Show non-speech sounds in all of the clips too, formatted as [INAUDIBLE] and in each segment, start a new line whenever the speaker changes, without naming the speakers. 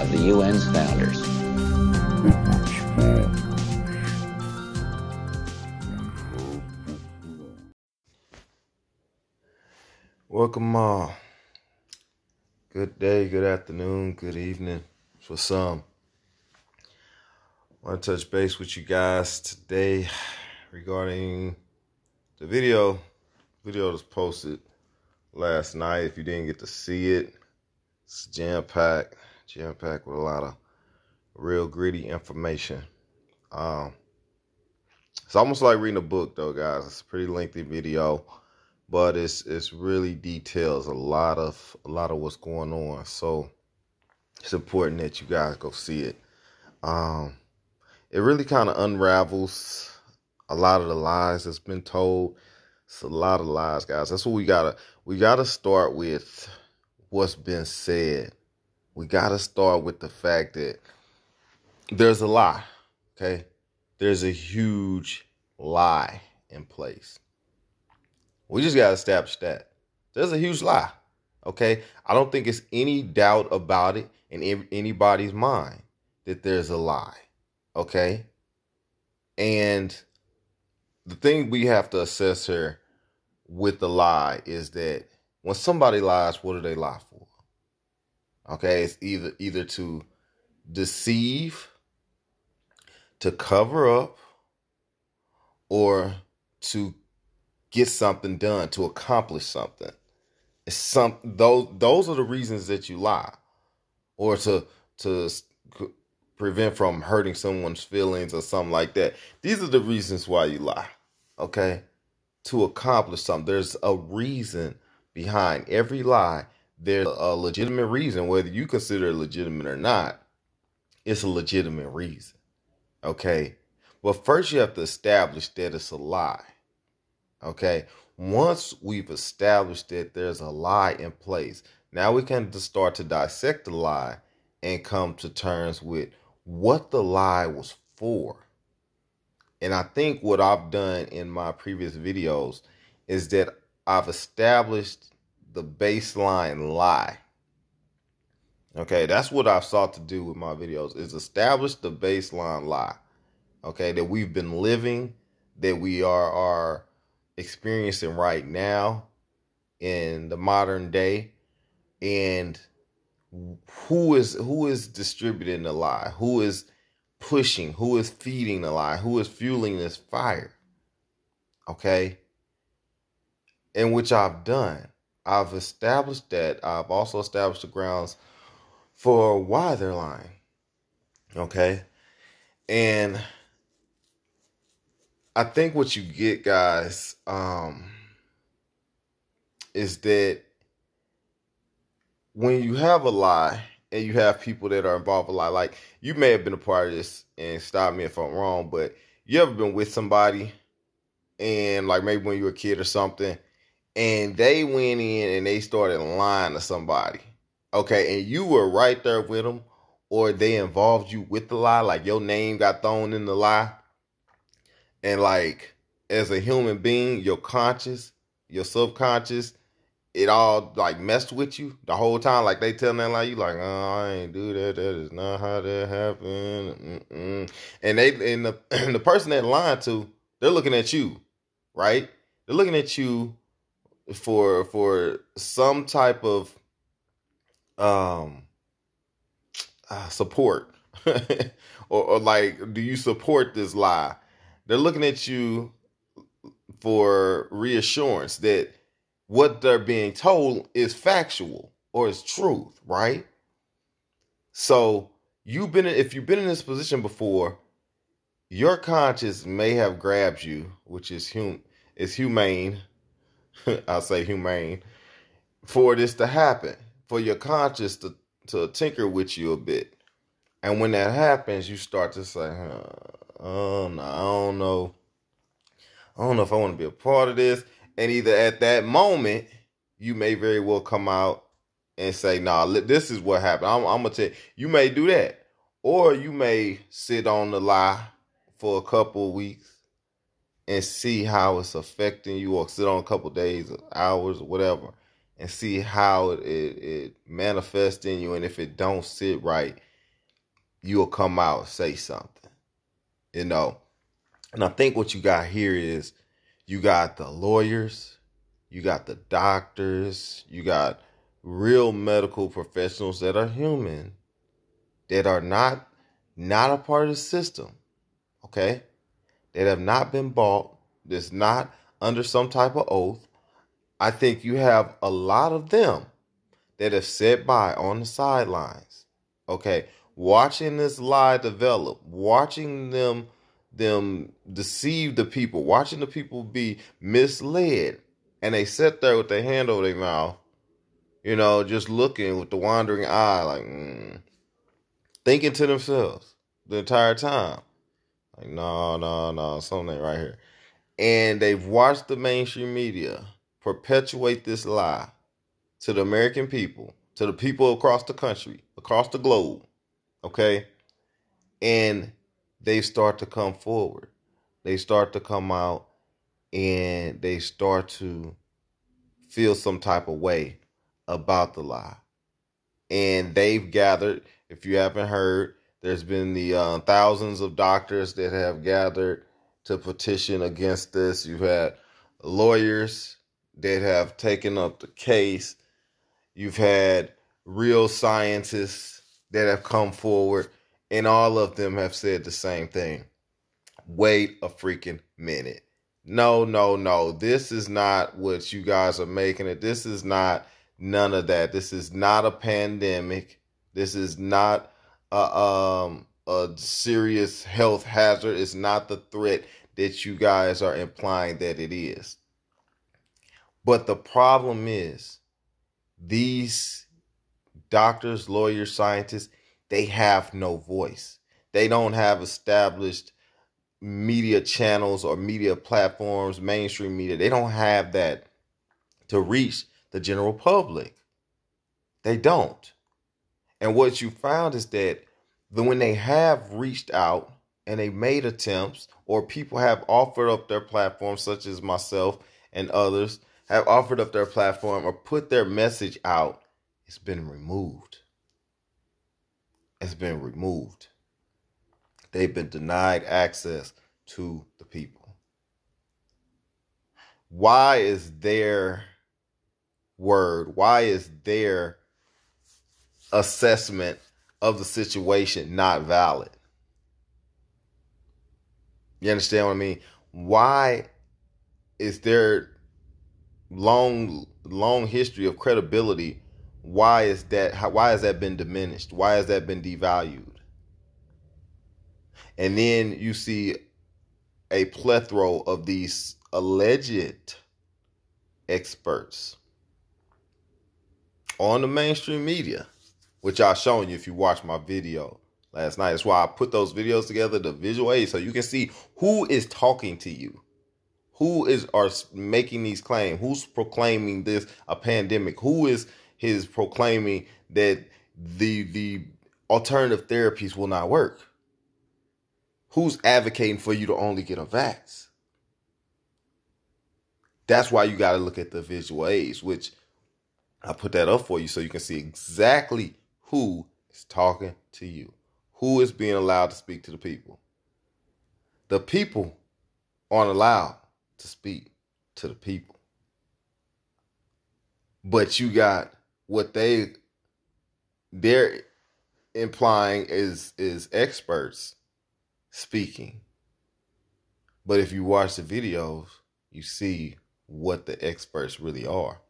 of the UN's founders.
Welcome all. Good day, good afternoon, good evening for some. I want to touch base with you guys today regarding the video. Video was posted last night. If you didn't get to see it, it's jam packed, jam packed with a lot of real gritty information. Um, it's almost like reading a book, though, guys. It's a pretty lengthy video, but it's it's really details a lot of a lot of what's going on. So it's important that you guys go see it. Um, it really kind of unravels a lot of the lies that's been told. It's a lot of lies, guys. That's what we gotta we gotta start with what's been said. We gotta start with the fact that there's a lie. Okay. There's a huge lie in place. We just gotta establish that. There's a huge lie. Okay. I don't think it's any doubt about it in anybody's mind that there's a lie. Okay. And the thing we have to assess here with the lie is that when somebody lies, what do they lie for? Okay, it's either either to deceive, to cover up, or to get something done, to accomplish something. It's some those those are the reasons that you lie, or to to prevent from hurting someone's feelings or something like that. These are the reasons why you lie. Okay, to accomplish something. There's a reason behind every lie. There's a legitimate reason, whether you consider it legitimate or not. It's a legitimate reason. Okay. But first, you have to establish that it's a lie. Okay. Once we've established that there's a lie in place, now we can start to dissect the lie and come to terms with what the lie was for. And I think what I've done in my previous videos is that I've established the baseline lie. Okay, that's what I've sought to do with my videos is establish the baseline lie. Okay, that we've been living, that we are are experiencing right now in the modern day and who is who is distributing the lie? Who is pushing, who is feeding the lie, who is fueling this fire. Okay? And which I've done. I've established that. I've also established the grounds for why they're lying. Okay? And I think what you get, guys, um, is that when you have a lie and you have people that are involved a lot. Like you may have been a part of this and stop me if I'm wrong, but you ever been with somebody and like maybe when you were a kid or something, and they went in and they started lying to somebody. Okay, and you were right there with them, or they involved you with the lie, like your name got thrown in the lie. And like as a human being, your conscious, your subconscious it all like messed with you the whole time. Like they telling that like you like, oh, I ain't do that. That is not how that happened. Mm-mm. And they and the and [CLEARS THROAT] the person that lied to, they're looking at you, right? They're looking at you for for some type of um uh, support [LAUGHS] or, or like do you support this lie they're looking at you for reassurance that what they're being told is factual or is truth, right? So you've been if you've been in this position before, your conscience may have grabbed you, which is hum is humane. [LAUGHS] I'll say humane for this to happen, for your conscience to to tinker with you a bit, And when that happens, you start to say, oh, no, I don't know. I don't know if I want to be a part of this. And either at that moment, you may very well come out and say, nah, this is what happened. I'm, I'm going to tell you, you may do that. Or you may sit on the lie for a couple of weeks and see how it's affecting you or sit on a couple days, hours, or whatever, and see how it, it, it manifests in you. And if it don't sit right, you'll come out and say something. You know. And I think what you got here is you got the lawyers, you got the doctors, you got real medical professionals that are human, that are not not a part of the system, okay? That have not been bought, that's not under some type of oath. I think you have a lot of them that have sat by on the sidelines, okay, watching this lie develop, watching them them deceive the people, watching the people be misled, and they sit there with their hand over their mouth, you know, just looking with the wandering eye, like mm, thinking to themselves the entire time, like no, no, no, something right here, and they've watched the mainstream media perpetuate this lie to the American people, to the people across the country, across the globe, okay, and they start to come forward. They start to come out and they start to feel some type of way about the lie. And they've gathered, if you haven't heard, there's been the uh, thousands of doctors that have gathered to petition against this. You've had lawyers that have taken up the case. You've had real scientists that have come forward and all of them have said the same thing. Wait a freaking minute. No, no, no. This is not what you guys are making it. This is not none of that. This is not a pandemic. This is not a um a serious health hazard. It's not the threat that you guys are implying that it is. But the problem is these doctors, lawyers, scientists, they have no voice. They don't have established media channels or media platforms, mainstream media. They don't have that to reach the general public. They don't. And what you found is that when they have reached out and they made attempts, or people have offered up their platform, such as myself and others, have offered up their platform or put their message out, it's been removed It's been removed. They've been denied access to the people. Why is their word, why is their assessment of the situation not valid? You understand what I mean? Why is there long long history of credibility why is that how, why has that been diminished why has that been devalued and then you see a plethora of these alleged experts on the mainstream media which i've shown you if you watch my video last night that's why i put those videos together the visual aid so you can see who is talking to you who is are making these claims who's proclaiming this a pandemic who is his proclaiming that the the alternative therapies will not work? Who's advocating for you to only get a vax? That's why you got to look at the visual aids, which I put that up for you so you can see exactly who is talking to you, who is being allowed to speak to the people. The people aren't allowed to speak to the people. But you got what they they're implying is is experts speaking. But if you watch the videos, you see what the experts really are.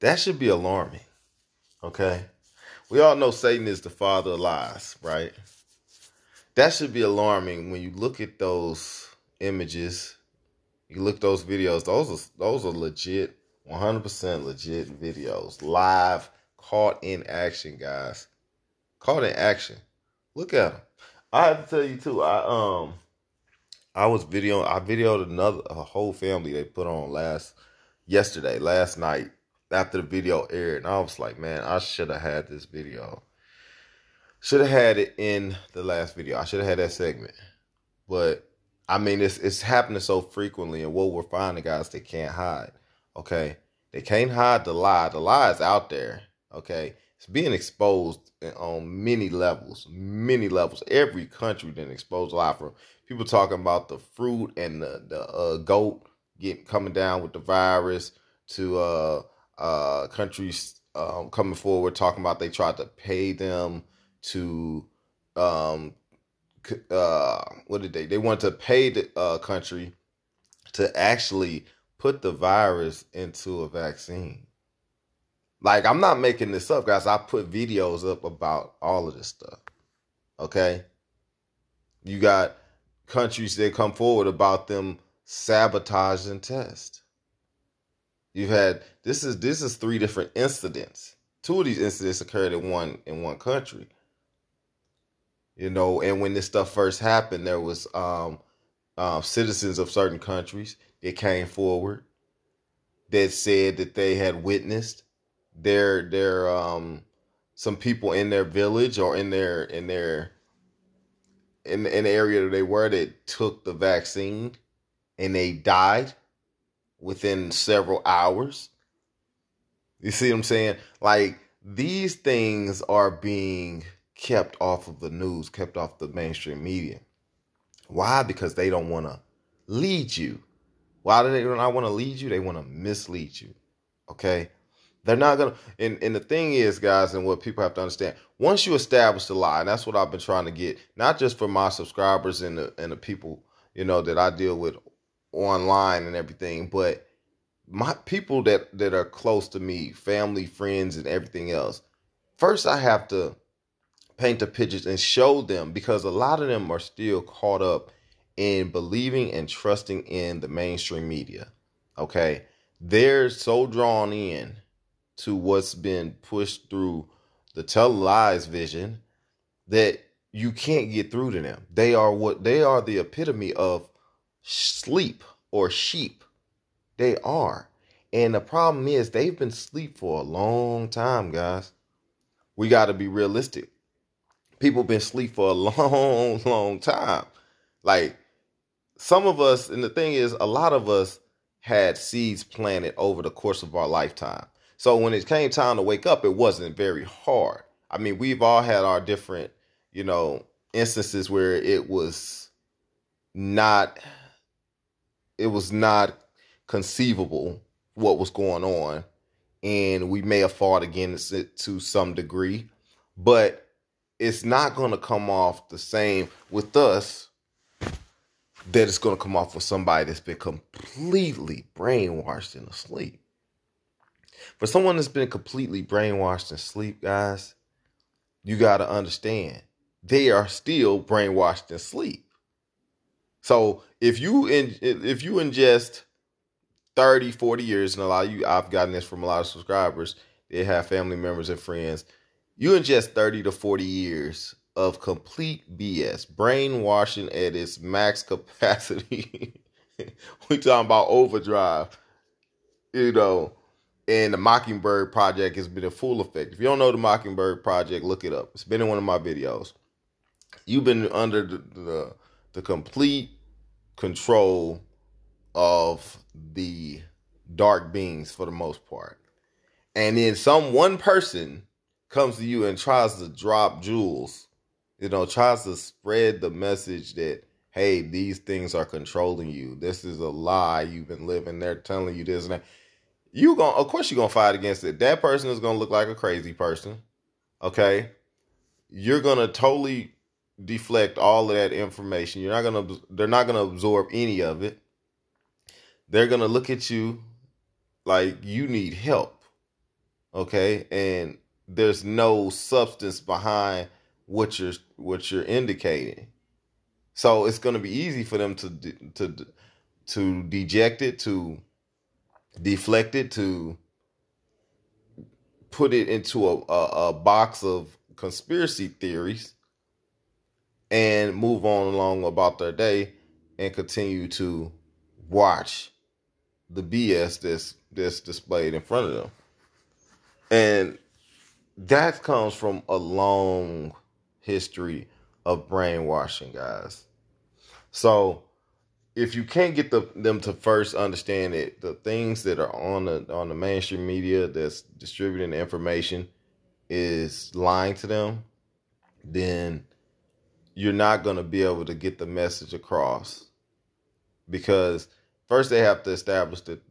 That should be alarming. Okay? We all know Satan is the father of lies, right? That should be alarming when you look at those images, you look those videos, those are those are legit 100% legit videos, live, caught in action, guys. Caught in action. Look at them. I have to tell you too. I um, I was videoing. I videoed another a whole family they put on last yesterday, last night after the video aired, and I was like, man, I should have had this video. Should have had it in the last video. I should have had that segment, but I mean, it's it's happening so frequently, and what we're finding, guys, they can't hide. Okay, they can't hide the lie. The lie is out there. Okay, it's being exposed on many levels, many levels. Every country been exposed a lot from people talking about the fruit and the the uh, goat getting coming down with the virus to uh uh countries um, coming forward talking about they tried to pay them to um uh what did they they wanted to pay the uh country to actually put the virus into a vaccine. Like i'm not making this up guys. I put videos up about all of this stuff okay? You got countries that come forward about them sabotaging tests you've had this is this is three different incidents. Two of these incidents occurred in one in one country. You know and when this stuff first happened there was um, uh, citizens of certain countries that came forward that said that they had witnessed their their um some people in their village or in their in their in, in the area that they were that took the vaccine and they died within several hours you see what i'm saying like these things are being kept off of the news, kept off the mainstream media. Why? Because they don't want to lead you. Why do they not want to lead you? They want to mislead you. Okay? They're not gonna and, and the thing is, guys, and what people have to understand, once you establish the lie, and that's what I've been trying to get, not just for my subscribers and the and the people, you know, that I deal with online and everything, but my people that that are close to me, family, friends, and everything else. First, I have to paint the pictures and show them because a lot of them are still caught up in believing and trusting in the mainstream media. Okay. They're so drawn in to what's been pushed through the televised vision that you can't get through to them. They are what they are the epitome of sleep or sheep. They are. And the problem is they've been asleep for a long time, guys. We got to be realistic people been asleep for a [LAUGHS] long, long time. Like some of us, and the thing is, a lot of us had seeds planted over the course of our lifetime. So when it came time to wake up, it wasn't very hard. I mean, we've all had our different, you know, instances where it was not it was not conceivable what was going on and we may have fought against it to some degree but it's not going to come off the same with us that it's going to come off with somebody that's been completely brainwashed and asleep. For someone that's been completely brainwashed and asleep, guys, you got to understand they are still brainwashed and asleep. So if you in, if you ingest 30, 40 years, and a lot of you, I've gotten this from a lot of subscribers, they have family members and friends you ingest 30 to 40 years of complete BS, brainwashing at its max [LAUGHS] capacity. we talking about overdrive, you know, and the Mockingbird Project has been in full effect. If you don't know the Mockingbird Project, look it up. It's been in one of my videos. You've been under the, the, the complete control of the dark beings for the most part. And then some one person comes to you and tries to drop jewels, you know, tries to spread the message that, hey, these things are controlling you. This is a lie. You've been living. They're telling you this and that. You going of course you're gonna fight against it. That person is gonna look like a crazy person. Okay. You're gonna totally deflect all of that information. You're not gonna they're not gonna absorb any of it. They're gonna look at you like you need help. Okay. And there's no substance behind what you're what you're indicating. So it's going to be easy for them to to to deject it, to deflect it, to put it into a, a, a box of conspiracy theories and move on along about their day and continue to watch the BS that's that's displayed in front of them. And that comes from a long history of brainwashing, guys. So if you can't get the, them to first understand it, the things that are on the on the mainstream media that's distributing the information is lying to them, then you're not going to be able to get the message across because first they have to establish that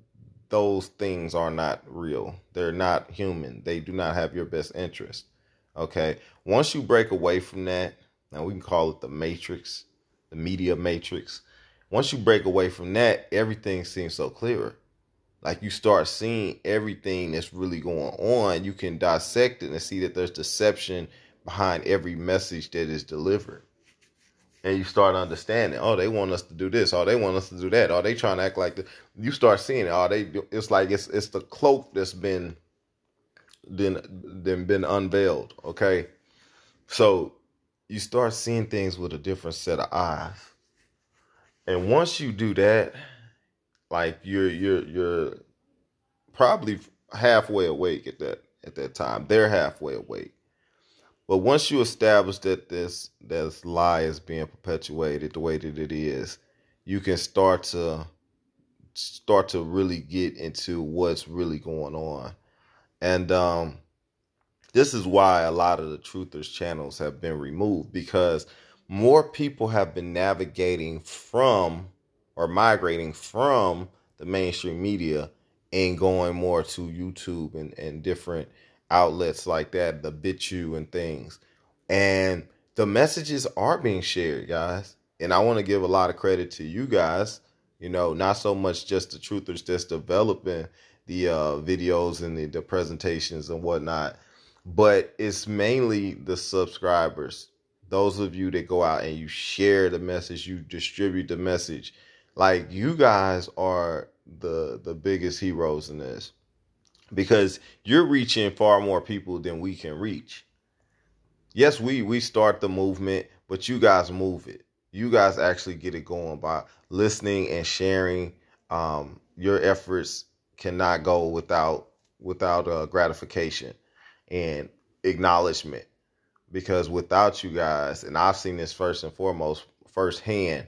those things are not real. They're not human. They do not have your best interest. Okay. Once you break away from that, now we can call it the matrix, the media matrix. Once you break away from that, everything seems so clearer. Like you start seeing everything that's really going on. You can dissect it and see that there's deception behind every message that is delivered and you start understanding. Oh, they want us to do this. Oh, they want us to do that. Oh, they trying to act like this. You start seeing it. Oh, they. It's like it's it's the cloak that's been then then been unveiled. Okay, so you start seeing things with a different set of eyes, and once you do that, like you're you're you're probably halfway awake at that at that time. They're halfway awake but once you establish that this this lie is being perpetuated the way that it is, you can start to start to really get into what's really going on. And um, this is why a lot of the truthers channels have been removed because more people have been navigating from or migrating from the mainstream media and going more to YouTube and, and different outlets like that, the BitChute and things. And the messages are being shared, guys. And I want to give a lot of credit to you guys. You know, not so much just the truthers just developing the uh, videos and the, the presentations and whatnot, but it's mainly the subscribers. Those of you that go out and you share the message, you distribute the message. Like you guys are the the biggest heroes in this because you're reaching far more people than we can reach. Yes, we we start the movement, but you guys move it. You guys actually get it going by listening and sharing. Um, your efforts cannot go without without uh, gratification and acknowledgement because without you guys and i've seen this first and foremost firsthand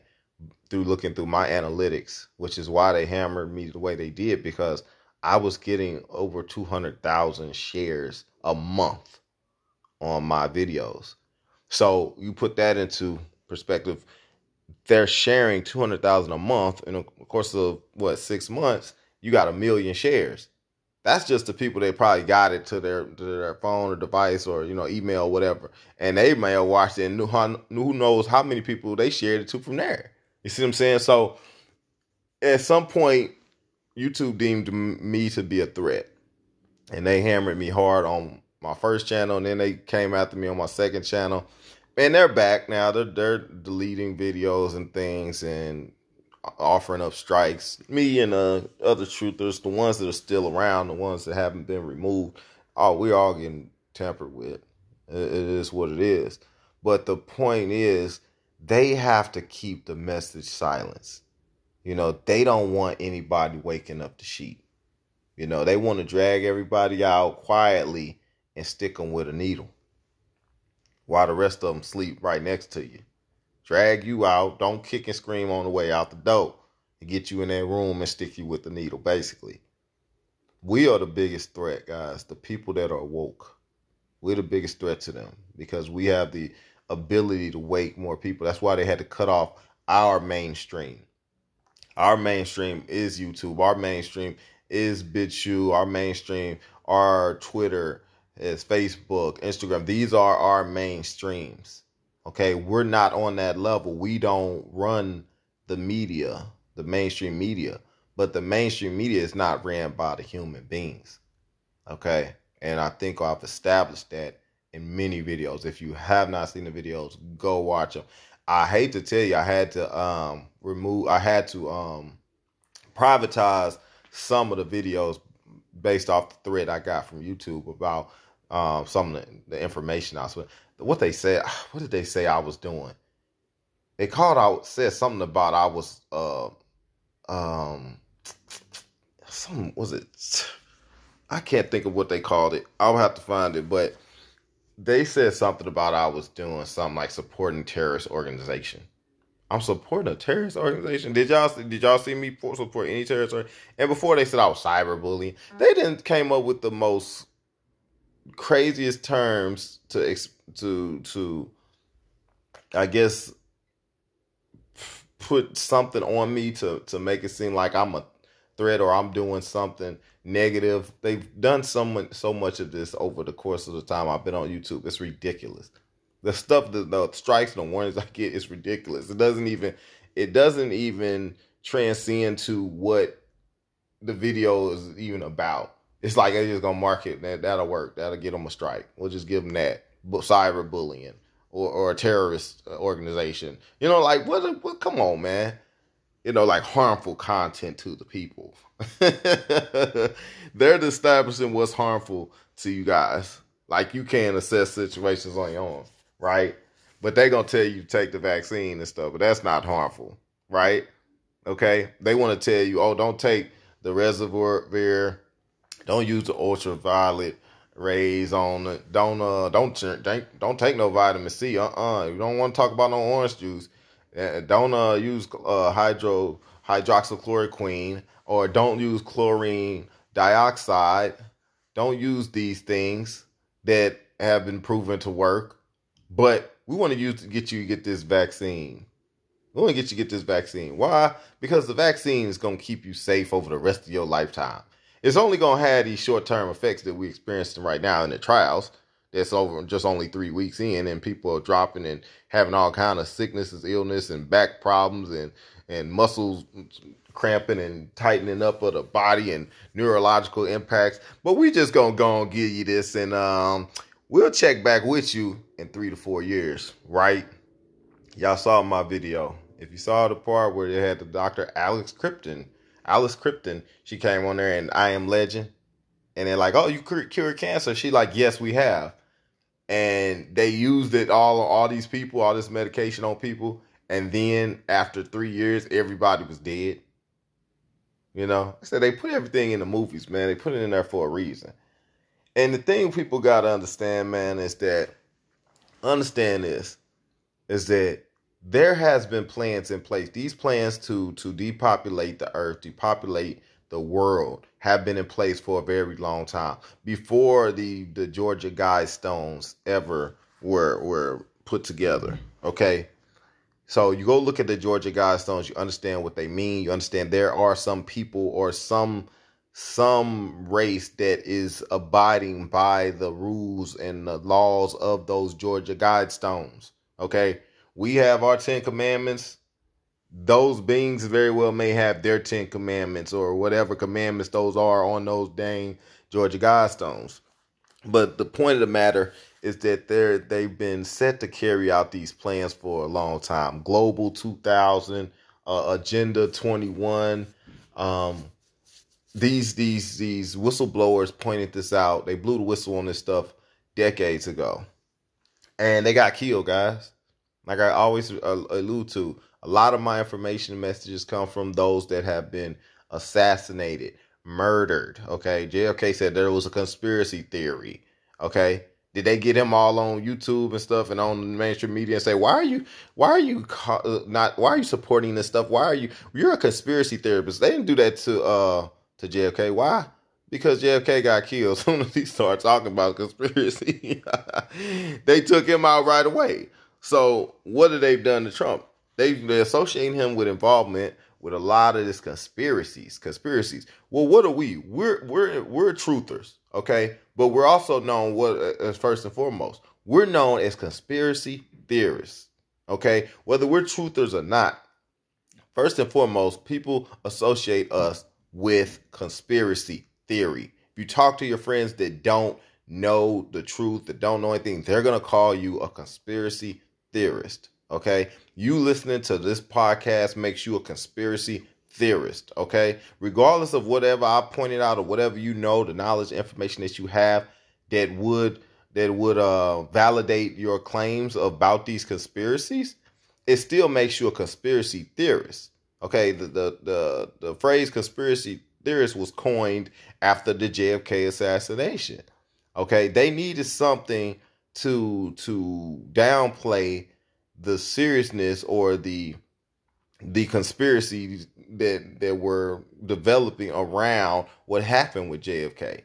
through looking through my analytics which is why they hammered me the way they did because I was getting over 200,000 shares a month on my videos. So you put that into perspective, they're sharing 200,000 a month in the course of what, 6 months, you got a million shares. That's just the people they probably got it to their to their phone or device or you know email or whatever, and they may have watched it and knew how, who knows how many people they shared it to from there. You see what I'm saying? So at some point, YouTube deemed me to be a threat, and they hammered me hard on my first channel, and then they came after me on my second channel. And they're back now. They're they're deleting videos and things and offering up strikes. Me and uh, other truthers, the ones that are still around, the ones that haven't been removed, oh, we're all getting tampered with. It is what it is. But the point is, they have to keep the message silenced. You know, they don't want anybody waking up the sheep. You know, they want to drag everybody out quietly and stick them with a needle while the rest of them sleep right next to you. Drag you out, don't kick and scream on the way out the door, and get you in that room and stick you with the needle, basically. We are the biggest threat, guys. The people that are woke. We're the biggest threat to them because we have the ability to wake more people. That's why they had to cut off our mainstream our mainstream is YouTube. Our mainstream is BitChute. Our mainstream, our Twitter is Facebook, Instagram. These are our mainstreams. Okay, we're not on that level. We don't run the media, the mainstream media, but the mainstream media is not ran by the human beings. Okay, and I think I've established that in many videos. If you have not seen the videos, go watch them. I hate to tell you, I had to um, remove, I had to um, privatize some of the videos based off the thread I got from YouTube about um, some of the, the information I was. What they said, [SIGHS] what did they say I was doing? they called out said something about I was uh um some was it I can't think of what they called it. I'll have to find it, but they said something about I was doing something like supporting terrorist organization. I'm supporting a terrorist organization. Did y'all did y'all see me support any terrorist? And before they said I was cyberbullying, they didn't came up with the most craziest terms to to to I guess put something on me to to make it seem like I'm a threat or I'm doing something negative. They've done so much so much of this over the course of the time I've been on YouTube. It's ridiculous the stuff the, the strikes and the warnings I get is ridiculous. It doesn't even it doesn't even transcend to what the video is even about. It's like they're just gonna mark it that that'll work. That'll get them a strike. We'll just give them that. But cyberbullying or or a terrorist uh, organization. You know, like what? What? Come on, man. You know, like harmful content to the people. [LAUGHS] They're establishing what's harmful to you guys. Like you can't assess situations on your own right? But they're gonna tell you take the vaccine and stuff, but that's not harmful, right? Okay, they want to tell you, oh, don't take the reservoir, beer, don't use the ultraviolet rays on it, don't uh, don't drink, don't take no vitamin C, uh, uh you don't want to talk about no orange juice, don't uh use uh hydro hydroxychloroquine or don't use chlorine dioxide, don't use these things that have been proven to work but we want to use to get you to get this vaccine. We want to get you to get this vaccine. Why? Because the vaccine is going to keep you safe over the rest of your lifetime. It's only going to have these short term effects that we're experiencing right now in the trials. That's over just only three weeks in, and people are dropping and having all kind of sicknesses, illness, and back problems, and and muscles cramping and tightening up of the body, and neurological impacts. But we just gonna go and give you this, and um, We'll check back with you in three to four years, right? Y'all saw my video. If you saw the part where they had the doctor Alex Krypton, Alice Krypton, she came on there and I am legend. And they're like, oh, you cured cancer. She like, yes, we have. And they used it all on all these people, all this medication on people. And then after three years, everybody was dead. You know, I said they put everything in the movies, man. They put it in there for a reason. And the thing people gotta understand, man, is that understand this is that there has been plans in place. These plans to to depopulate the earth, depopulate the world have been in place for a very long time before the the Georgia Guidestones ever were were put together. Okay, so you go look at the Georgia Guidestones, you understand what they mean. You understand there are some people or some some race that is abiding by the rules and the laws of those Georgia Guidestones. Okay, we have our Ten Commandments. Those beings very well may have their Ten Commandments or whatever commandments those are on those dang Georgia Guidestones. But the point of the matter is that they're they've been set to carry out these plans for a long time. Global 2000, uh, Agenda 21. Um, these these these whistleblowers pointed this out. They blew the whistle on this stuff decades ago, and they got killed, guys. Like I always uh, allude to, a lot of my information messages come from those that have been assassinated, murdered. Okay, JFK said there was a conspiracy theory. Okay, did they get him all on YouTube and stuff and on the mainstream media and say, "Why are you, why are you uh, not, why are you supporting this stuff? Why are you, you're a conspiracy therapist." They didn't do that to uh to JFK. Why? Because JFK got killed. As [LAUGHS] soon as he started talking about conspiracy, [LAUGHS] they took him out right away. So what have they done to Trump? They they associating him with involvement with a lot of this conspiracies. Conspiracies. Well, what are we? We're we're we're truthers, okay? But we're also known what uh, as first and foremost. We're known as conspiracy theorists. Okay, whether we're truthers or not, first and foremost, people associate us with conspiracy theory. If you talk to your friends that don't know the truth, that don't know anything, they're going to call you a conspiracy theorist. Okay. You listening to this podcast makes you a conspiracy theorist. Okay. Regardless of whatever I pointed out or whatever you know, the knowledge, information that you have that would that would uh validate your claims about these conspiracies it still makes you a conspiracy theorist. Okay, the the the, the phrase conspiracy theorist was coined after the JFK assassination. Okay, they needed something to to downplay the seriousness or the the conspiracies that that were developing around what happened with JFK.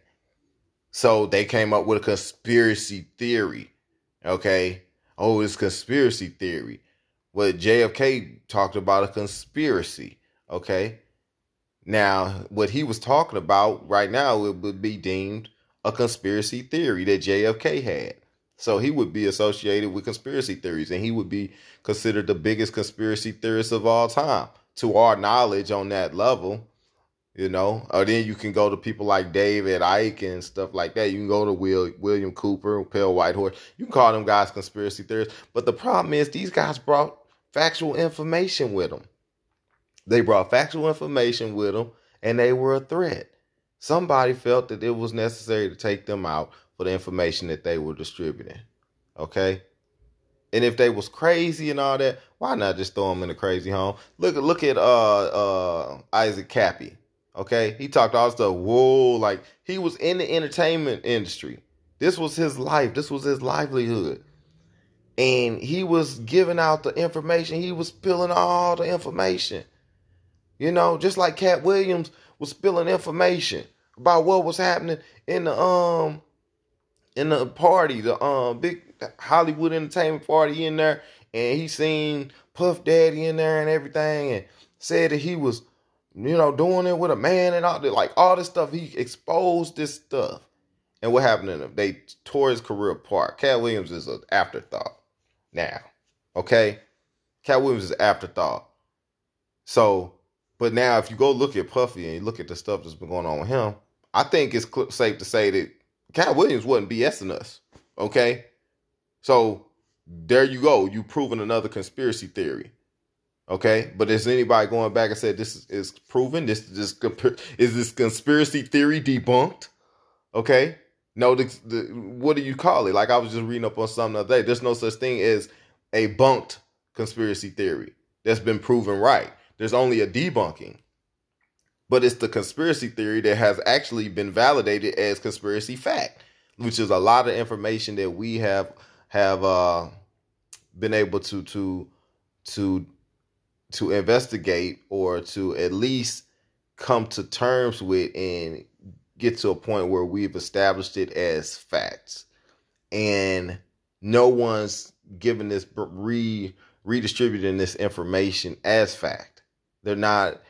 So they came up with a conspiracy theory. Okay. Oh, it's conspiracy theory. What JFK talked about a conspiracy. Okay. Now, what he was talking about right now it would be deemed a conspiracy theory that JFK had. So he would be associated with conspiracy theories and he would be considered the biggest conspiracy theorist of all time to our knowledge on that level. You know, or then you can go to people like David Icke and stuff like that. You can go to Will, William Cooper, Pale White Horse. You can call them guys conspiracy theorists. But the problem is these guys brought factual information with them. They brought factual information with them and they were a threat. Somebody felt that it was necessary to take them out for the information that they were distributing. Okay? And if they was crazy and all that, why not just throw them in a crazy home? Look look at uh uh Isaac Kappy. Okay? He talked all stuff. Whoa, like he was in the entertainment industry. This was his life. This was his livelihood. And he was giving out the information. He was spilling all the information. You know, just like Katt Williams was spilling information about what was happening in the um in the party, the um big Hollywood entertainment party in there, and he seen Puff Daddy in there and everything, and said that he was, you know, doing it with a man and all that, like all this stuff. He exposed this stuff, and what happened to him? They tore his career apart. Katt Williams is an afterthought now, okay? Katt Williams is an afterthought. So, but now if you go look at Puffy and you look at the stuff that's been going on with him, I think it's safe to say that Katt Williams wasn't BSing us. Okay. So there you go. You've proven another conspiracy theory. Okay. But is anybody going back and said this is, is proven? This, this is this conspiracy theory debunked? Okay. No, the, the, what do you call it? Like I was just reading up on something the other day. There's no such thing as a bunked conspiracy theory that's been proven right. There's only a debunking but it's the conspiracy theory that has actually been validated as conspiracy fact, which is a lot of information that we have have uh, been able to to to to investigate or to at least come to terms with and get to a point where we've established it as facts and no one's given this re redistributing this information as fact they're not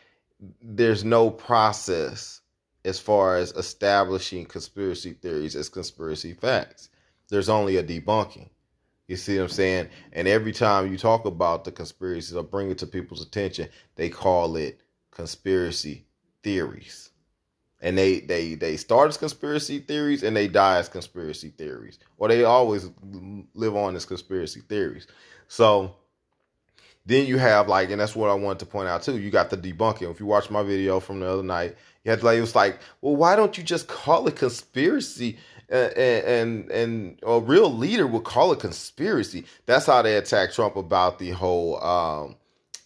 there's no process as far as establishing conspiracy theories as conspiracy facts. There's only a debunking. You see what I'm saying? And every time you talk about the conspiracies or bring it to people's attention, they call it conspiracy theories. And they they they start as conspiracy theories and they die as conspiracy theories. Or they always live on as conspiracy theories. So then you have like, and that's what I wanted to point out too. You got the debunking. If you watch my video from the other night, you had like it was like, well, why don't you just call it conspiracy? And, and a real leader would call it conspiracy. That's how they attack Trump about the whole um,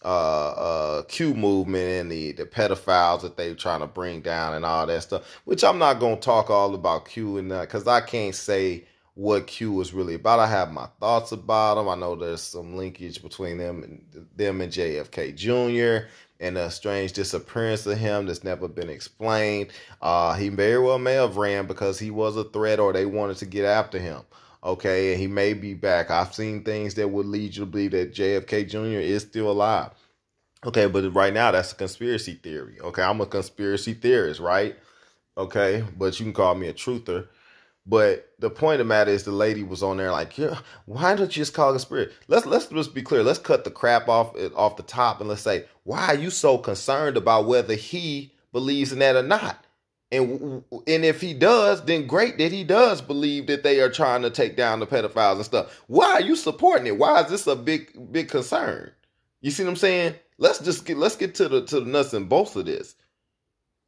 uh, uh, Q movement and the the pedophiles that they are trying to bring down and all that stuff. Which I'm not gonna talk all about Q and that because I can't say what Q was really about. I have my thoughts about them. I know there's some linkage between them and them and JFK Jr. and a strange disappearance of him that's never been explained. Uh, he very well may have ran because he was a threat or they wanted to get after him. Okay, and he may be back. I've seen things that would lead you to believe that JFK Jr. is still alive. Okay, but right now that's a conspiracy theory. Okay, I'm a conspiracy theorist, right? Okay, but you can call me a truther but the point of the matter is, the lady was on there like, yeah, why don't you just call a spirit? Let's let's just be clear. Let's cut the crap off eh, off the top and let's say, why are you so concerned about whether he believes in that or not? And and if he does, then great that he does believe that they are trying to take down the pedophiles and stuff. Why are you supporting it? Why is this a big big concern? You see what I'm saying? Let's just get let's get to the to the nuts and bolts of this.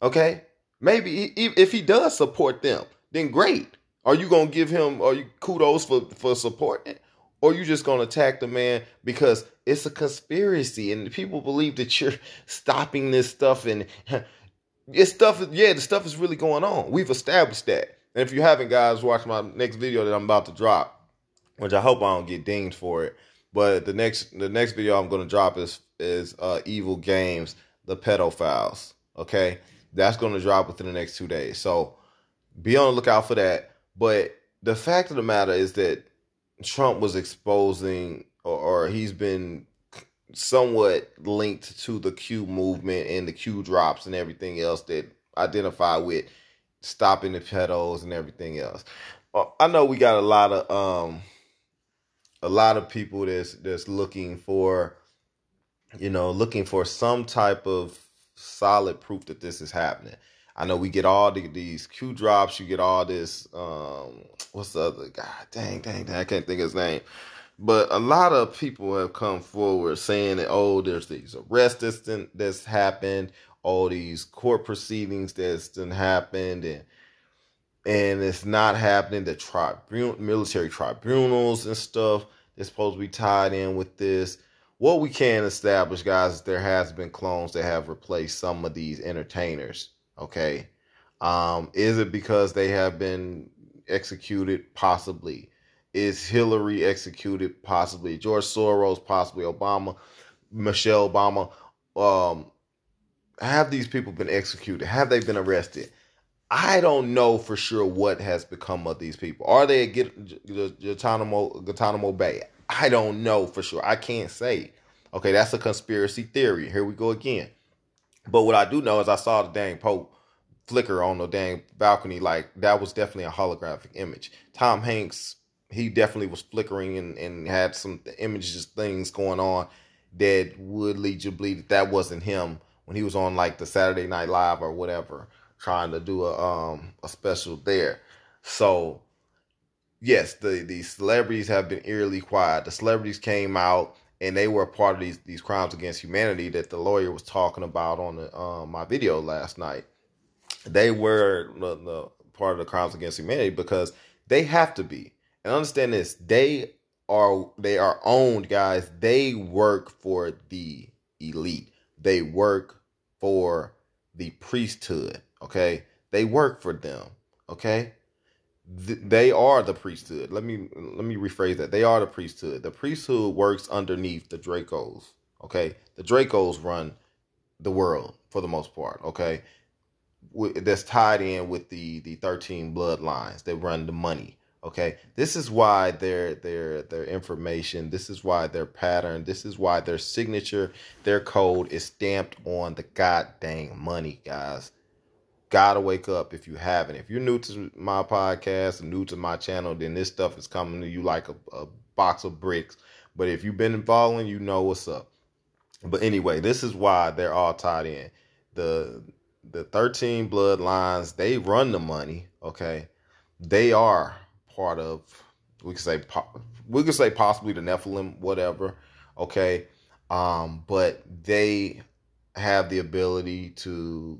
Okay, maybe if he does support them, then great. Are you gonna give him are you kudos for for supporting? It? or you just gonna attack the man because it's a conspiracy and people believe that you're [LAUGHS] stopping this stuff and [LAUGHS] it's stuff yeah the stuff is really going on. We've established that. And if you haven't guys watch my next video that i'm about to drop which i hope i don't get dinged for it. But the next the next video i'm to drop is is uh evil games the pedophiles okay? That's to drop within the next two days. So be on the lookout for that but the fact of the matter is that Trump was exposing, or, or he's been somewhat linked to the Q movement and the Q drops and everything else that identify with stopping the pedals and everything else. Uh, I know we got a lot of um a lot of people that's that's looking for you know looking for some type of solid proof that this is happening. I know we get all the, these Q drops. You get all this. Um, what's the other guy? Dang, dang, dang! I can't think of his name. But a lot of people have come forward saying that oh, there's these arrests that's, that's happened, all these court proceedings that's done happened, and and it's not happening. The tribunal, military tribunals and stuff is supposed to be tied in with this. What we can establish, guys, is there has been clones that have replaced some of these entertainers Okay. Um, is it because they have been executed? Possibly. Is Hillary executed? Possibly. George Soros, possibly. Obama, Michelle Obama. Um, have these people been executed? Have they been arrested? I don't know for sure what has become of these people. Are they at Guantanamo, Guantanamo Bay? I don't know for sure. I can't say. Okay, that's a conspiracy theory. Here we go again. But what I do know is I saw the dang Pope flicker on the dang balcony. Like that was definitely a holographic image. Tom Hanks, he definitely was flickering and, and had some images, things going on that would lead you to believe that that wasn't him when he was on like the Saturday Night Live or whatever, trying to do a um a special there. So yes, the the celebrities have been eerily quiet. The celebrities came out and they were a part of these these crimes against humanity that the lawyer was talking about on the, um, my video last night. They were the, the part of the crimes against humanity because they have to be. And understand this: they are they are owned, guys. They work for the elite. They work for the priesthood. Okay, they work for them. Okay, they are the priesthood. Let me let me rephrase that. They are the priesthood. The priesthood works underneath the Dracos. Okay, the Dracos run the world for the most part. Okay, that's tied in with the the thirteen bloodlines. They run the money. Okay, this is why their their their information. This is why their pattern. This is why their signature, their code is stamped on the goddamn money, guys gotta wake up if you haven't. If you're new to my podcast new to my channel, then this stuff is coming to you like a, a box of bricks. But if you've been following, you know what's up. But anyway, this is why they're all tied in. The the 13 bloodlines, they run the money, okay? They are part of we could say we could say possibly the Nephilim, whatever, okay? Um, but they have the ability to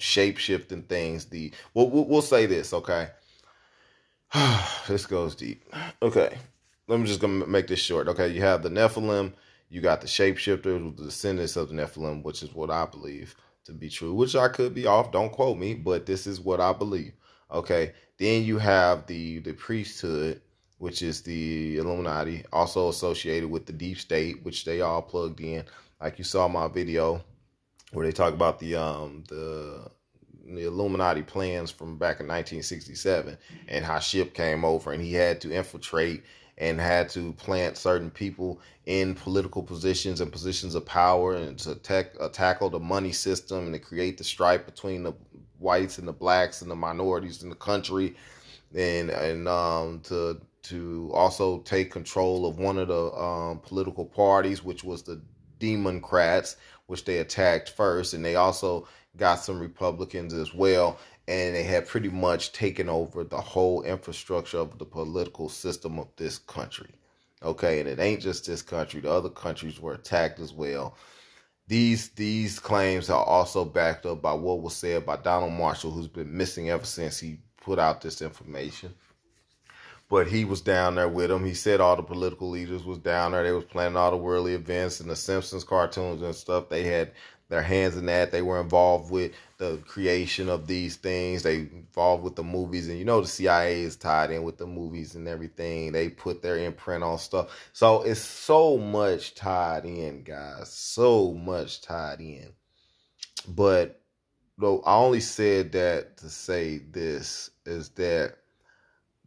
shape shifting things. The well, we'll say this, okay? [SIGHS] this goes deep. Okay, let me just gonna make this short. Okay, you have the Nephilim, you got the shapeshifters, the descendants of the Nephilim, which is what I believe to be true. Which I could be off. Don't quote me, but this is what I believe. Okay, then you have the the priesthood, which is the Illuminati, also associated with the deep state, which they all plugged in. Like you saw my video where they talk about the um the the Illuminati plans from back in 1967 and how Ship came over and he had to infiltrate and had to plant certain people in political positions and positions of power and to tech, uh, tackle the money system and to create the strife between the whites and the blacks and the minorities in the country. And and um, to to also take control of one of the um, political parties which was the Democrats which they attacked first, and they also got some Republicans as well. And they had pretty much taken over the whole infrastructure of the political system of this country. Okay, and it ain't just this country; the other countries were attacked as well. These these claims are also backed up by what was said by Donald Marshall, who's been missing ever since he put out this information. but he was down there with them. He said all the political leaders was down there. They was planning all the worldly events and the Simpsons cartoons and stuff. They had their hands in that. They were involved with the creation of these things. They involved with the movies, and you know the CIA is tied in with the movies and everything. They put their imprint on stuff. So it's so much tied in, guys. So much tied in. But though I only said that to say this is that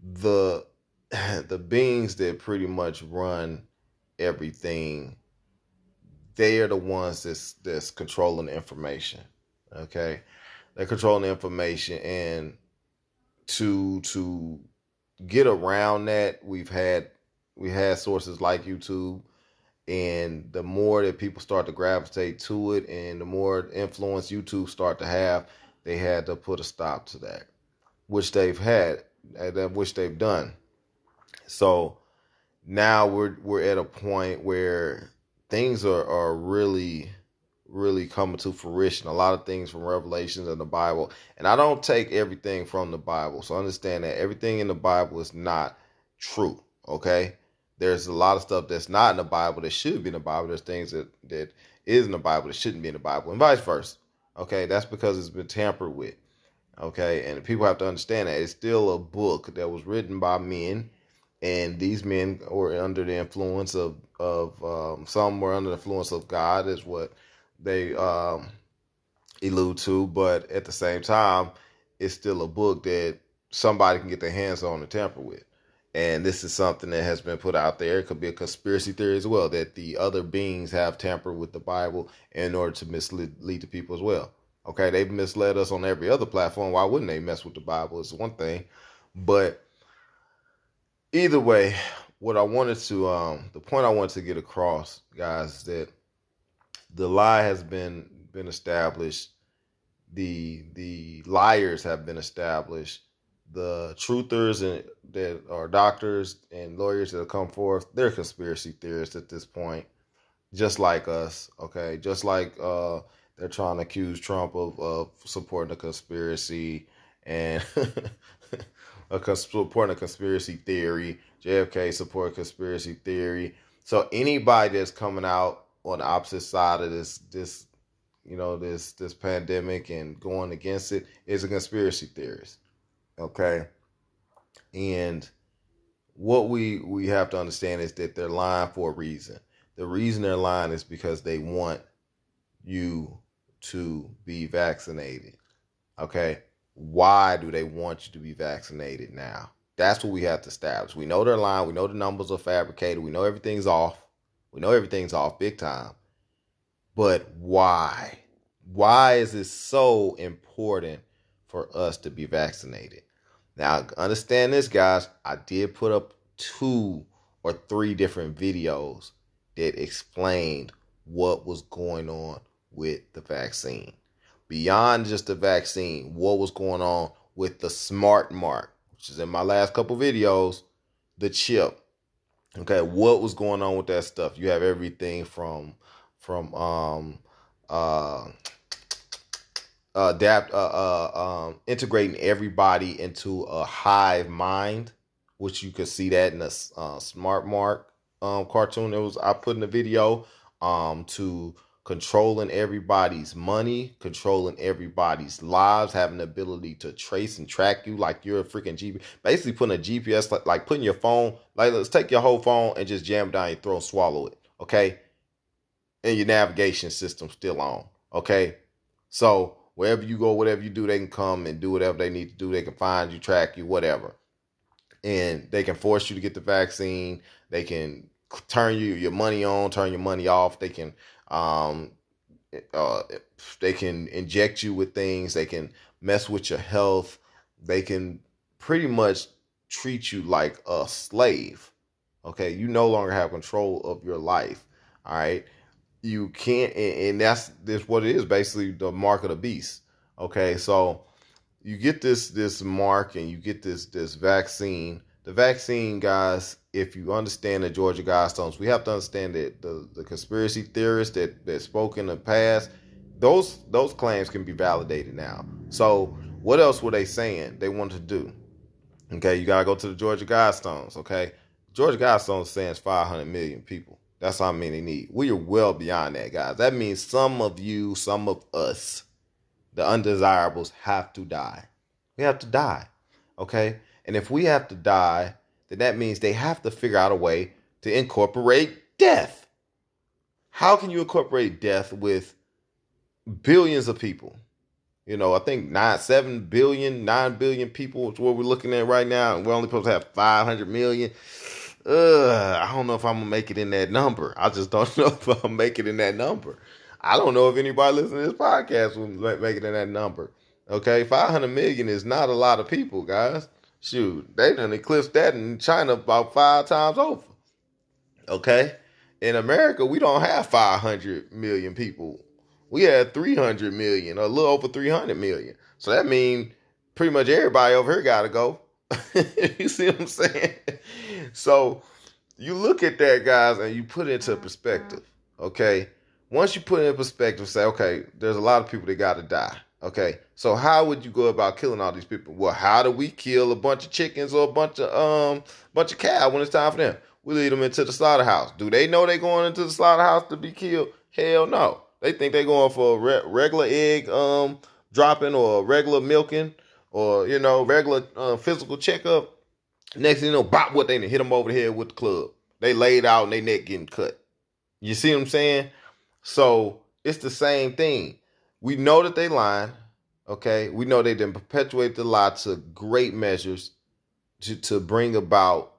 the [CLEARS THROAT] the beings that pretty much run everything they are the ones that's that's controlling the information okay? They're controlling the information and to to get around that we've had we had sources like youtube and the more that people start to gravitate to it and the more influence youtube start to have they had to put a stop to that which they've had uh, which they've done. So now we're we're at a point where things are are really really coming to fruition. A lot of things from Revelations and the Bible. And I don't take everything from the Bible. So understand that everything in the Bible is not true. Okay? There's a lot of stuff that's not in the Bible that should be in the Bible. There's things that, that is in the Bible that shouldn't be in the Bible, and vice versa. Okay, that's because it's been tampered with. Okay, and people have to understand that it's still a book that was written by men and these men were under the influence of of um, some were under the influence of God, is what they um, allude to. But at the same time, it's still a book that somebody can get their hands on and tamper with. And this is something that has been put out there. It could be a conspiracy theory as well that the other beings have tampered with the Bible in order to mislead the people as well. Okay, they've misled us on every other platform. Why wouldn't they mess with the Bible? It's one thing, but either way, what I wanted to um the point I wanted to get across, guys, is that the lie has been been established. The the liars have been established. The truthers and that are doctors and lawyers that have come forth, they're conspiracy theorists at this point, just like us. Okay, just like uh, they're trying to accuse Trump of, of supporting a conspiracy and [LAUGHS] a supporting a conspiracy theory. JFK support conspiracy theory. So anybody that's coming out on the opposite side of this this you know this this pandemic and going against it is a conspiracy theorist. Okay? And what we we have to understand is that they're lying for a reason. The reason they're lying is because they want you to be vaccinated. Okay? why do they want you to be vaccinated now? That's what we have to establish. We know they're lying. We know the numbers are fabricated. We know everything's off. We know everything's off big time. But why? Why is it so important for us to be vaccinated? Now, understand this, guys. I did put up two or three different videos that explained what was going on with the vaccine beyond just the vaccine, what was going on with the smart mark, which is in my last couple videos, the chip. Okay, what was going on with that stuff? You have everything from from um uh [TSK] adapt uh, uh um integrating everybody into a hive mind, which you could see that in the uh, smart mark um cartoon. It was I put in the video um to controlling everybody's money, controlling everybody's lives, having the ability to trace and track you like you're a freaking GPS. Basically, putting a GPS, like, like putting your phone, like let's take your whole phone and just jam down your throat and swallow it, okay? And your navigation system still on, okay? So wherever you go, whatever you do, they can come and do whatever they need to do. They can find you, track you, whatever. And they can force you to get the vaccine. They can turn you your money on, turn your money off. They can um, uh, they can inject you with things. They can mess with your health. They can pretty much treat you like a slave. Okay, you no longer have control of your life. All right, you can't, and that's this what it is basically the mark of the beast. Okay, so you get this this mark and you get this this vaccine the vaccine guys, if you understand the Georgia Guidestones, we have to understand that the, the conspiracy theorists that, that spoke in the past, those those claims can be validated now. So what else were they saying they wanted to do? Okay, you gotta go to the Georgia Guidestones. Okay, Georgia Guidestones saying 500 million people. That's how many need. We are well beyond that, guys. That means some of you, some of us, the undesirables, have to die. We have to die. Okay, and if we have to die, then that means they have to figure out a way to incorporate death. How can you incorporate death with billions of people? You know, I think nine, seven billion, nine billion people is what we're looking at right now, and we're only supposed to have five hundred million. Uh, I don't know if I'm gonna make it in that number. I just don't [LAUGHS] know if I'm make it in that number. I don't know if anybody listening to this podcast will make it in that number. Okay, five hundred million is not a lot of people, guys. Shoot, they done eclipsed that in China about five times over. Okay, in America, we don't have five hundred million people we had 300 million, a little over 300 million. So that means pretty much everybody over here got to go. [LAUGHS] you see what I'm saying? So you look at that, guys, and you put it into perspective. Okay. Once you put it in perspective, say, okay, there's a lot of people that got to die. Okay. So how would you go about killing all these people? Well, how do we kill a bunch of chickens or a bunch of um bunch of cow when it's time for them? We lead them into the slaughterhouse. Do they know they're going into the slaughterhouse to be killed? Hell no. They think they're going for a re- regular egg um dropping or regular milking or you know regular uh, physical checkup. Next thing you know, bop what they hit them over the head with the club. They laid out and they neck getting cut. You see what I'm saying? So it's the same thing. We know that they lying. Okay, we know they didn't perpetuate the lie to great measures to to bring about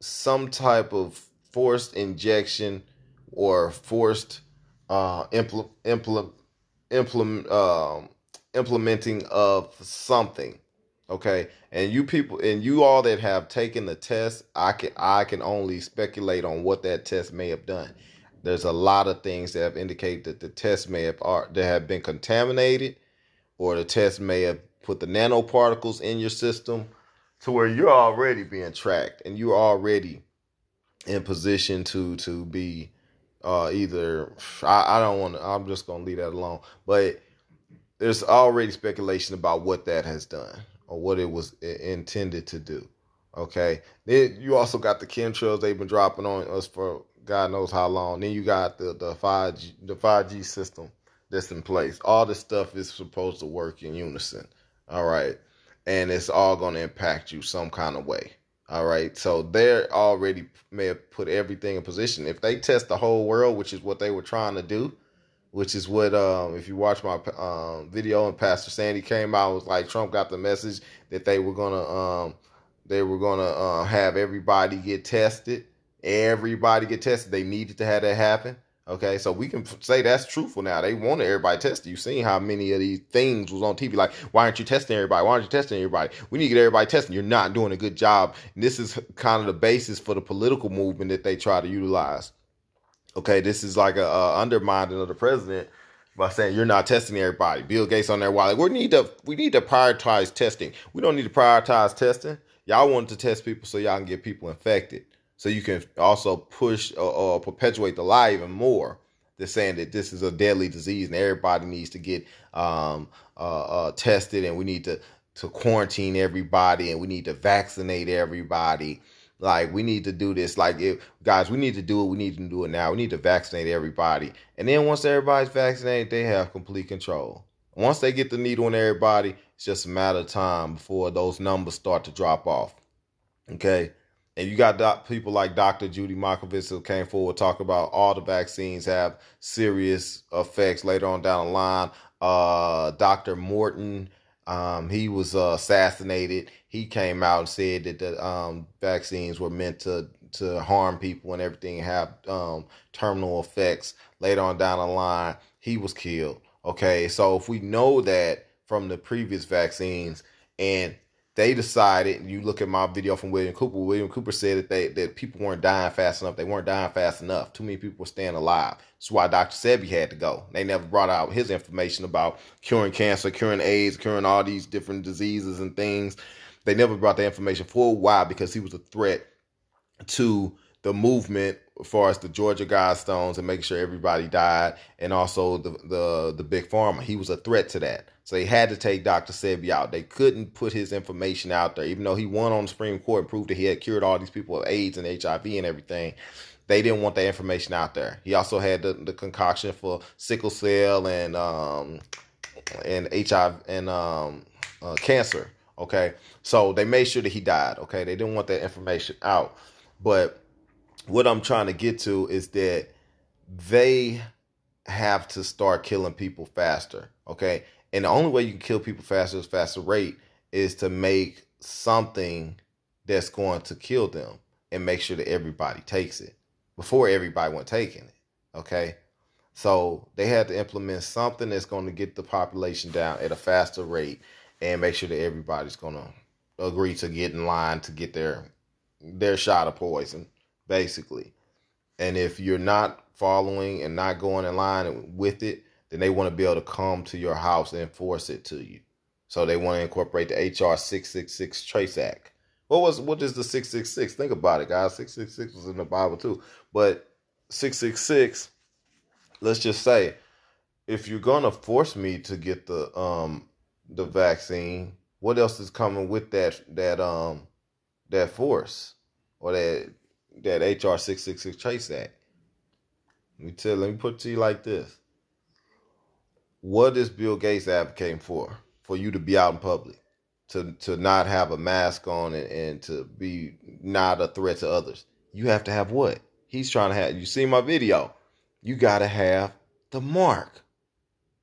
some type of forced injection or forced uh, implement, implement, implement, um, implementing of something. Okay, and you people and you all that have taken the test, I can I can only speculate on what that test may have done. There's a lot of things that have indicated that the test may have are that have been contaminated, or the test may have put the nanoparticles in your system to where you're already being tracked and you're already in position to to be uh, either I, I don't want to. I'm just gonna leave that alone. But there's already speculation about what that has done or what it was intended to do. Okay. Then you also got the chemtrails they've been dropping on us for God knows how long. Then you got the the five G the five G system that's in place. All this stuff is supposed to work in unison. All right. And it's all going to impact you some kind of way. All right. So they're already may have put everything in position. If they test the whole world, which is what they were trying to do, which is what um, if you watch my um, video and Pastor Sandy came out was like Trump got the message that they were gonna um, they were gonna uh, have everybody get tested. Everybody get tested. They needed to have that happen. Okay, so we can say that's truthful now. They wanted everybody tested. You seen how many of these things was on TV? Like, why aren't you testing everybody? Why aren't you testing everybody? We need to get everybody testing. You're not doing a good job. And this is kind of the basis for the political movement that they try to utilize. Okay, this is like a, a undermining of the president by saying you're not testing everybody. Bill Gates on there while we need to we need to prioritize testing. We don't need to prioritize testing. Y'all want to test people so y'all can get people infected so you can also push or, or perpetuate the lie even more. They're saying that this is a deadly disease and everybody needs to get um, uh, uh, tested and we need to to quarantine everybody and we need to vaccinate everybody. Like we need to do this. Like if guys, we need to do it. We need to do it now. We need to vaccinate everybody. And then once everybody's vaccinated, they have complete control. Once they get the needle on everybody, it's just a matter of time before those numbers start to drop off. Okay. And you got doc- people like Dr. Judy Mikovits who came forward talking about all the vaccines have serious effects later on down the line. Uh, Dr. Morton, um, he was uh, assassinated. He came out and said that the um, vaccines were meant to to harm people and everything have um, terminal effects later on down the line. He was killed. Okay, so if we know that from the previous vaccines and they decided, you look at my video from William Cooper, William Cooper said that they that people weren't dying fast enough. They weren't dying fast enough. Too many people were staying alive. That's why Dr. Sebi had to go. They never brought out his information about curing cancer, curing AIDS, curing all these different diseases and things. They never brought the information forward. Why? Because he was a threat to the movement as far as the Georgia Guidestones and making sure everybody died, and also the the the big pharma. He was a threat to that. So they had to take Dr. Sebi out. They couldn't put his information out there, even though he won on the Supreme Court and proved that he had cured all these people of AIDS and HIV and everything. They didn't want that information out there. He also had the, the concoction for sickle cell and um, and HIV and um, uh, cancer. Okay, so they made sure that he died. Okay, they didn't want that information out. But what I'm trying to get to is that they have to start killing people faster. Okay, and the only way you can kill people faster is faster rate is to make something that's going to kill them and make sure that everybody takes it before everybody went taking it. Okay. So they had to implement something that's going to get the population down at a faster rate and make sure that everybody's going to agree to get in line to get their their shot of poison, basically. And if you're not following and not going in line with it, then they want to be able to come to your house and enforce it to you. So they want to incorporate the HR 666 Trace Act. What was what is the 666? Think about it, guys. 666 was in the Bible too. But 666, let's just say, if you're gonna force me to get the um the vaccine, what else is coming with that that um that force or that that HR six six six Trace Act? Let me tell. Let me put it to you like this: What is Bill Gates advocating for? For you to be out in public, to to not have a mask on and, and to be not a threat to others. You have to have what? He's trying to have. You see my video? You got to have the mark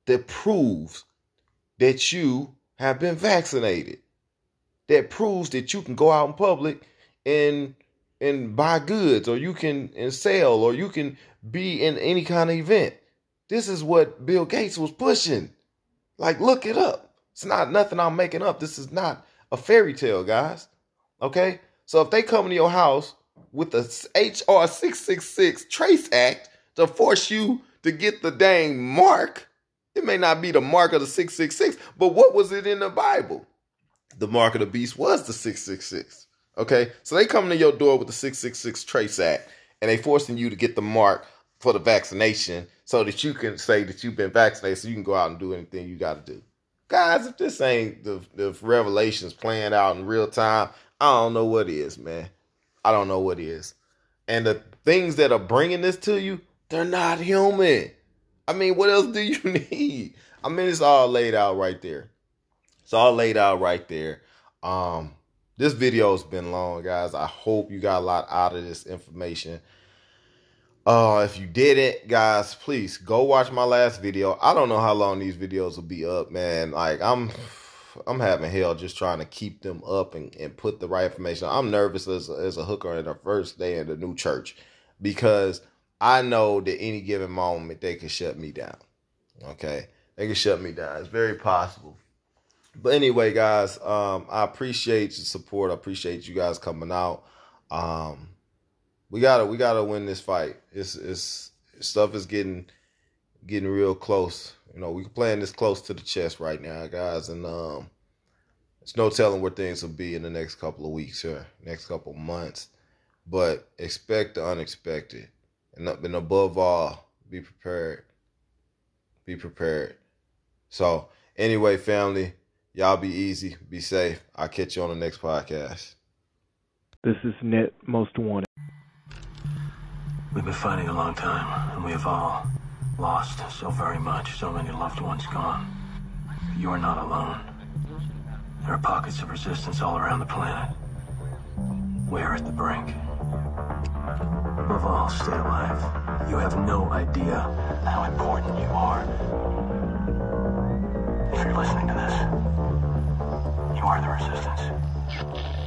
that proves that you have been vaccinated. That proves that you can go out in public and and buy goods or you can and sell or you can be in any kind of event. This is what Bill Gates was pushing. Like look it up. It's not nothing I'm making up. This is not a fairy tale, guys. Okay? So if they come to your house with the HR 666 Trace Act to force you to get the dang mark, it may not be the mark of the 666, but what was it in the Bible? The mark of the beast was the 666. Okay? So they come to your door with the 666 Trace Act and they forcing you to get the mark for the vaccination so that you can say that you've been vaccinated so you can go out and do anything you got to do. Guys, if this ain't the, the revelations playing out in real time, I don't know what is, man. I don't know what is. And the things that are bringing this to you, they're not human. I mean, what else do you [LAUGHS] need? I mean, it's all laid out right there. It's all laid out right there. Um, this video has been long, guys. I hope you got a lot out of this information. Uh, if you didn't, guys, please go watch my last video. I don't know how long these videos will be up, man. Like I'm I'm having hell just trying to keep them up and, and put the right information. I'm nervous as, as a hooker in the first day in the new church because I know that any given moment they could shut me down. Okay. They can shut me down. It's very possible. But anyway, guys, um, I appreciate your support. I appreciate you guys coming out. Um, we gotta we gotta win this fight. It's it's stuff is getting getting real close. You know, we're playing this close to the chest right now, guys, and um, it's no telling where things will be in the next couple of weeks or next couple months. But expect the unexpected. And, and above all, be prepared. Be prepared. So, anyway, family, y'all be easy, be safe. I'll catch you on the next podcast.
This is Net Most Wanted.
We've been fighting a long time, and we have all lost so very much, so many loved ones gone. You are not alone. There are pockets of resistance all around the planet. We are at the brink. Above all, stay alive. You have no idea how important you are. If you're listening to this, you are the resistance.